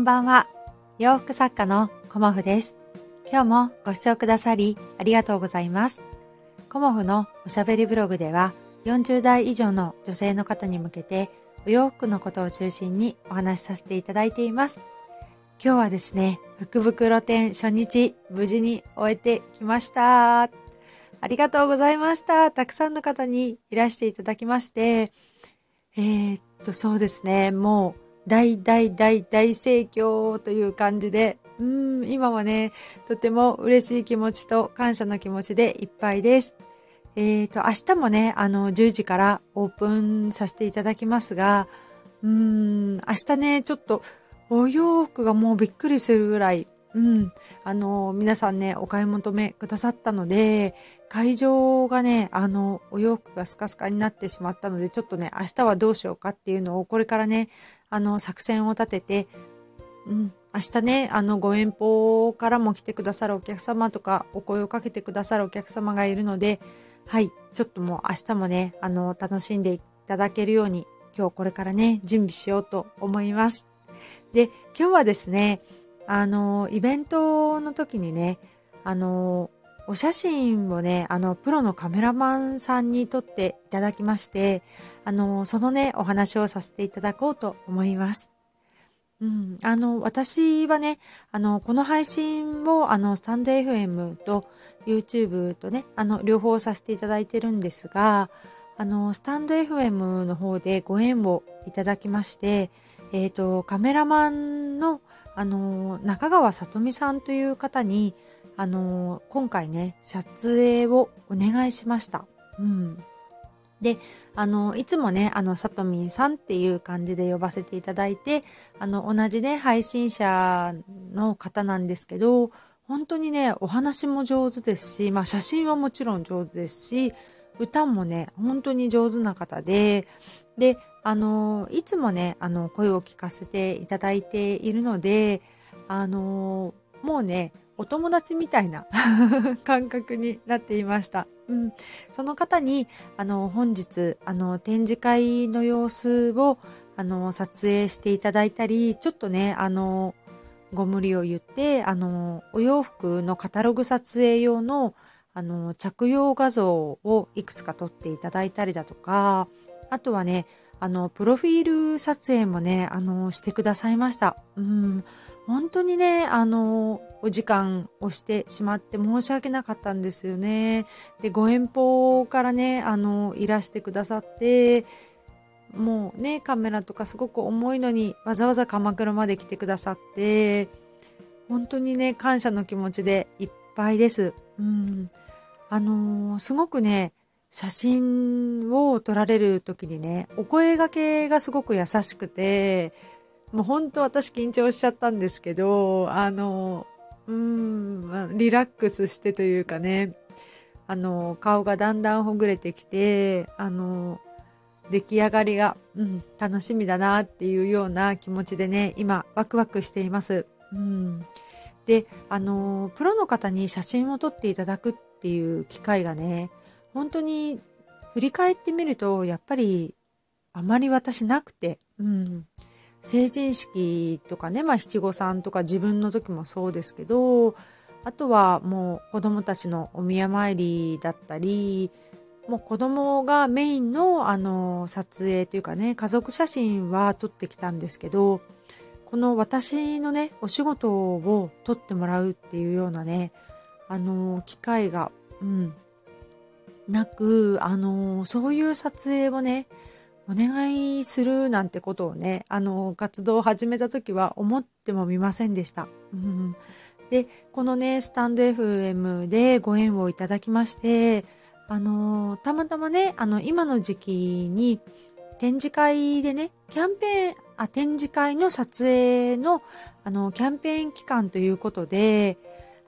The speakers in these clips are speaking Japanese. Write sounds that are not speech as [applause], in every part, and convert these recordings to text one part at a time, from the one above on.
んばんは。洋服作家のコモフです。今日もご視聴くださりありがとうございます。コモフのおしゃべりブログでは40代以上の女性の方に向けてお洋服のことを中心にお話しさせていただいています。今日はですね、福袋店初日無事に終えてきました。ありがとうございました。たくさんの方にいらしていただきまして、えー、っと、そうですね、もう大大大大盛況という感じで、うん、今はね、とても嬉しい気持ちと感謝の気持ちでいっぱいです。えっ、ー、と、明日もね、あの、10時からオープンさせていただきますが、うん、明日ね、ちょっとお洋服がもうびっくりするぐらい、うん、あの、皆さんね、お買い求めくださったので、会場がね、あの、お洋服がスカスカになってしまったので、ちょっとね、明日はどうしようかっていうのを、これからね、あの、作戦を立てて、うん、明日ね、あの、ご遠方からも来てくださるお客様とか、お声をかけてくださるお客様がいるので、はい、ちょっともう明日もね、あの、楽しんでいただけるように、今日これからね、準備しようと思います。で、今日はですね、あの、イベントの時にね、あの、お写真をね、あの、プロのカメラマンさんに撮っていただきまして、あの、そのね、お話をさせていただこうと思います。うん、あの、私はね、あの、この配信を、あの、スタンド FM と YouTube とね、あの、両方させていただいてるんですが、あの、スタンド FM の方でご縁をいただきまして、えっ、ー、と、カメラマンの、あの、中川さとみさんという方に、あの今回ね、撮影をお願いしました。うん。で、あの、いつもね、あの、さとみんさんっていう感じで呼ばせていただいて、あの、同じね、配信者の方なんですけど、本当にね、お話も上手ですし、まあ写真はもちろん上手ですし、歌もね、本当に上手な方で、で、あの、いつもね、あの、声を聞かせていただいているので、あの、もうね、お友達みたいな [laughs] 感覚になっていました。うん、その方に、あの、本日、あの、展示会の様子を、あの、撮影していただいたり、ちょっとね、あの、ご無理を言って、あの、お洋服のカタログ撮影用の、あの、着用画像をいくつか撮っていただいたりだとか、あとはね、あの、プロフィール撮影もね、あの、してくださいました。うん。本当にね、あの、お時間をしてしまって申し訳なかったんですよね。で、ご遠方からね、あの、いらしてくださって、もうね、カメラとかすごく重いのにわざわざ鎌倉まで来てくださって、本当にね、感謝の気持ちでいっぱいです。うん。あの、すごくね、写真を撮られる時にね、お声掛けがすごく優しくて、もう本当私緊張しちゃったんですけど、あの、うん、リラックスしてというかね、あの、顔がだんだんほぐれてきて、あの、出来上がりが、うん、楽しみだなっていうような気持ちでね、今、ワクワクしています。うん。で、あの、プロの方に写真を撮っていただくっていう機会がね、本当に振り返ってみると、やっぱりあまり私なくて、うん。成人式とかね、まあ七五三とか自分の時もそうですけど、あとはもう子供たちのお宮参りだったり、もう子供がメインのあの撮影というかね、家族写真は撮ってきたんですけど、この私のね、お仕事を撮ってもらうっていうようなね、あの、機会が、うん、なく、あの、そういう撮影をね、お願いするなんてことをね、あの、活動を始めた時は思ってもみませんでした。うん、で、このね、スタンド FM でご縁をいただきまして、あの、たまたまね、あの、今の時期に展示会でね、キャンペーン、あ、展示会の撮影の、あの、キャンペーン期間ということで、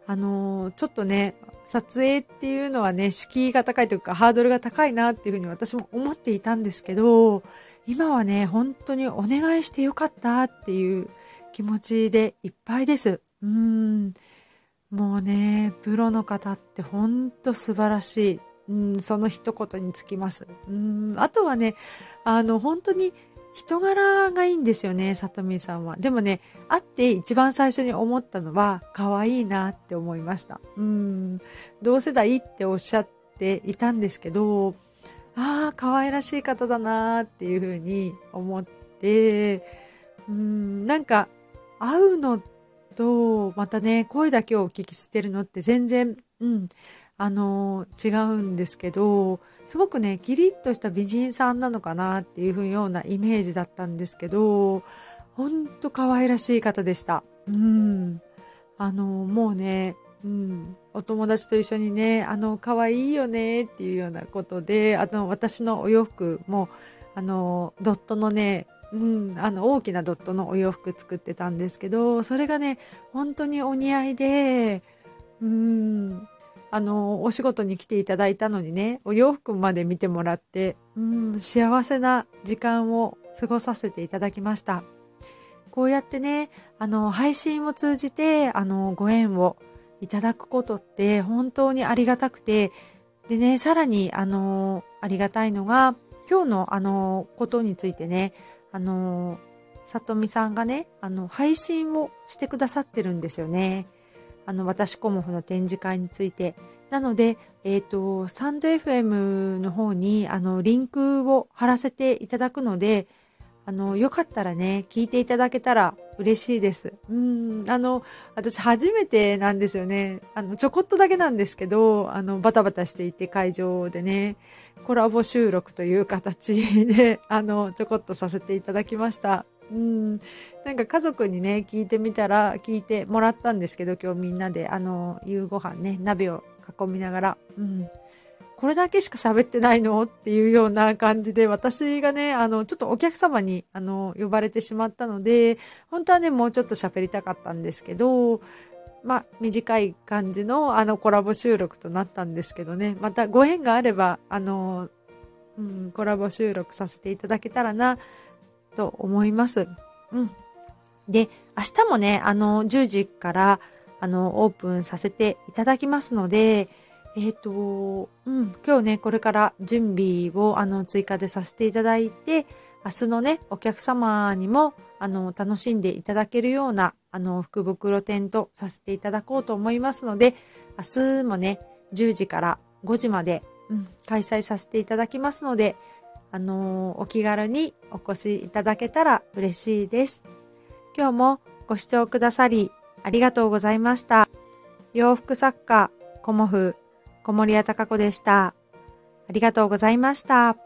あの、ちょっとね、撮影っていうのはね、敷居が高いというか、ハードルが高いなっていうふうに私も思っていたんですけど、今はね、本当にお願いしてよかったっていう気持ちでいっぱいです。うん。もうね、プロの方って本当素晴らしい。うん、その一言につきます。うん、あとはね、あの、本当に人柄がいいんですよね、さとみさんは。でもね、会って一番最初に思ったのは、可愛いなって思いました。うん。同世代っておっしゃっていたんですけど、ああ、可愛らしい方だなーっていうふうに思って、うん、なんか、会うのと、またね、声だけをお聞きしてるのって全然、うん、あの違うんですけど、すごくね、キリッとした美人さんなのかなっていうようなイメージだったんですけど、ほんと可愛らしい方でした。うん。あの、もうね、うん、お友達と一緒にね、あの、可愛いよねっていうようなことで、あの、私のお洋服も、あの、ドットのね、うん、あの、大きなドットのお洋服作ってたんですけど、それがね、本当にお似合いで、うん、あの、お仕事に来ていただいたのにね、お洋服まで見てもらって、うん、幸せな時間を過ごさせていただきました。こうやってね、あの、配信を通じて、あの、ご縁をいただくことって本当にありがたくて、でね、さらに、あの、ありがたいのが、今日のあの、ことについてね、あの、さとみさんがね、あの、配信をしてくださってるんですよね。あの、私コモフの展示会について。なので、えっ、ー、と、スタンド FM の方に、あの、リンクを貼らせていただくので、あの、よかったらね、聞いていただけたら嬉しいです。うん、あの、私初めてなんですよね。あの、ちょこっとだけなんですけど、あの、バタバタしていて会場でね、コラボ収録という形で、あの、ちょこっとさせていただきました。うん。なんか家族にね、聞いてみたら、聞いてもらったんですけど、今日みんなで、あの、夕ご飯ね、鍋を囲みながら、うん。これだけしか喋ってないの？っていうような感じで、私がね、あの、ちょっとお客様に、あの、呼ばれてしまったので、本当はね、もうちょっと喋りたかったんですけど、まあ、短い感じの、あの、コラボ収録となったんですけどね、またご縁があれば、あの、うん、コラボ収録させていただけたらな、と思います。うん。で、明日もね、あの、10時から、あの、オープンさせていただきますので、えっ、ー、と、うん、今日ね、これから準備を、あの、追加でさせていただいて、明日のね、お客様にも、あの、楽しんでいただけるような、あの、福袋店とさせていただこうと思いますので、明日もね、10時から5時まで、うん、開催させていただきますので、あのお気軽にお越しいただけたら嬉しいです。今日もご視聴くださりありがとうございました。洋服作家、コモフ、小森屋隆子でした。ありがとうございました。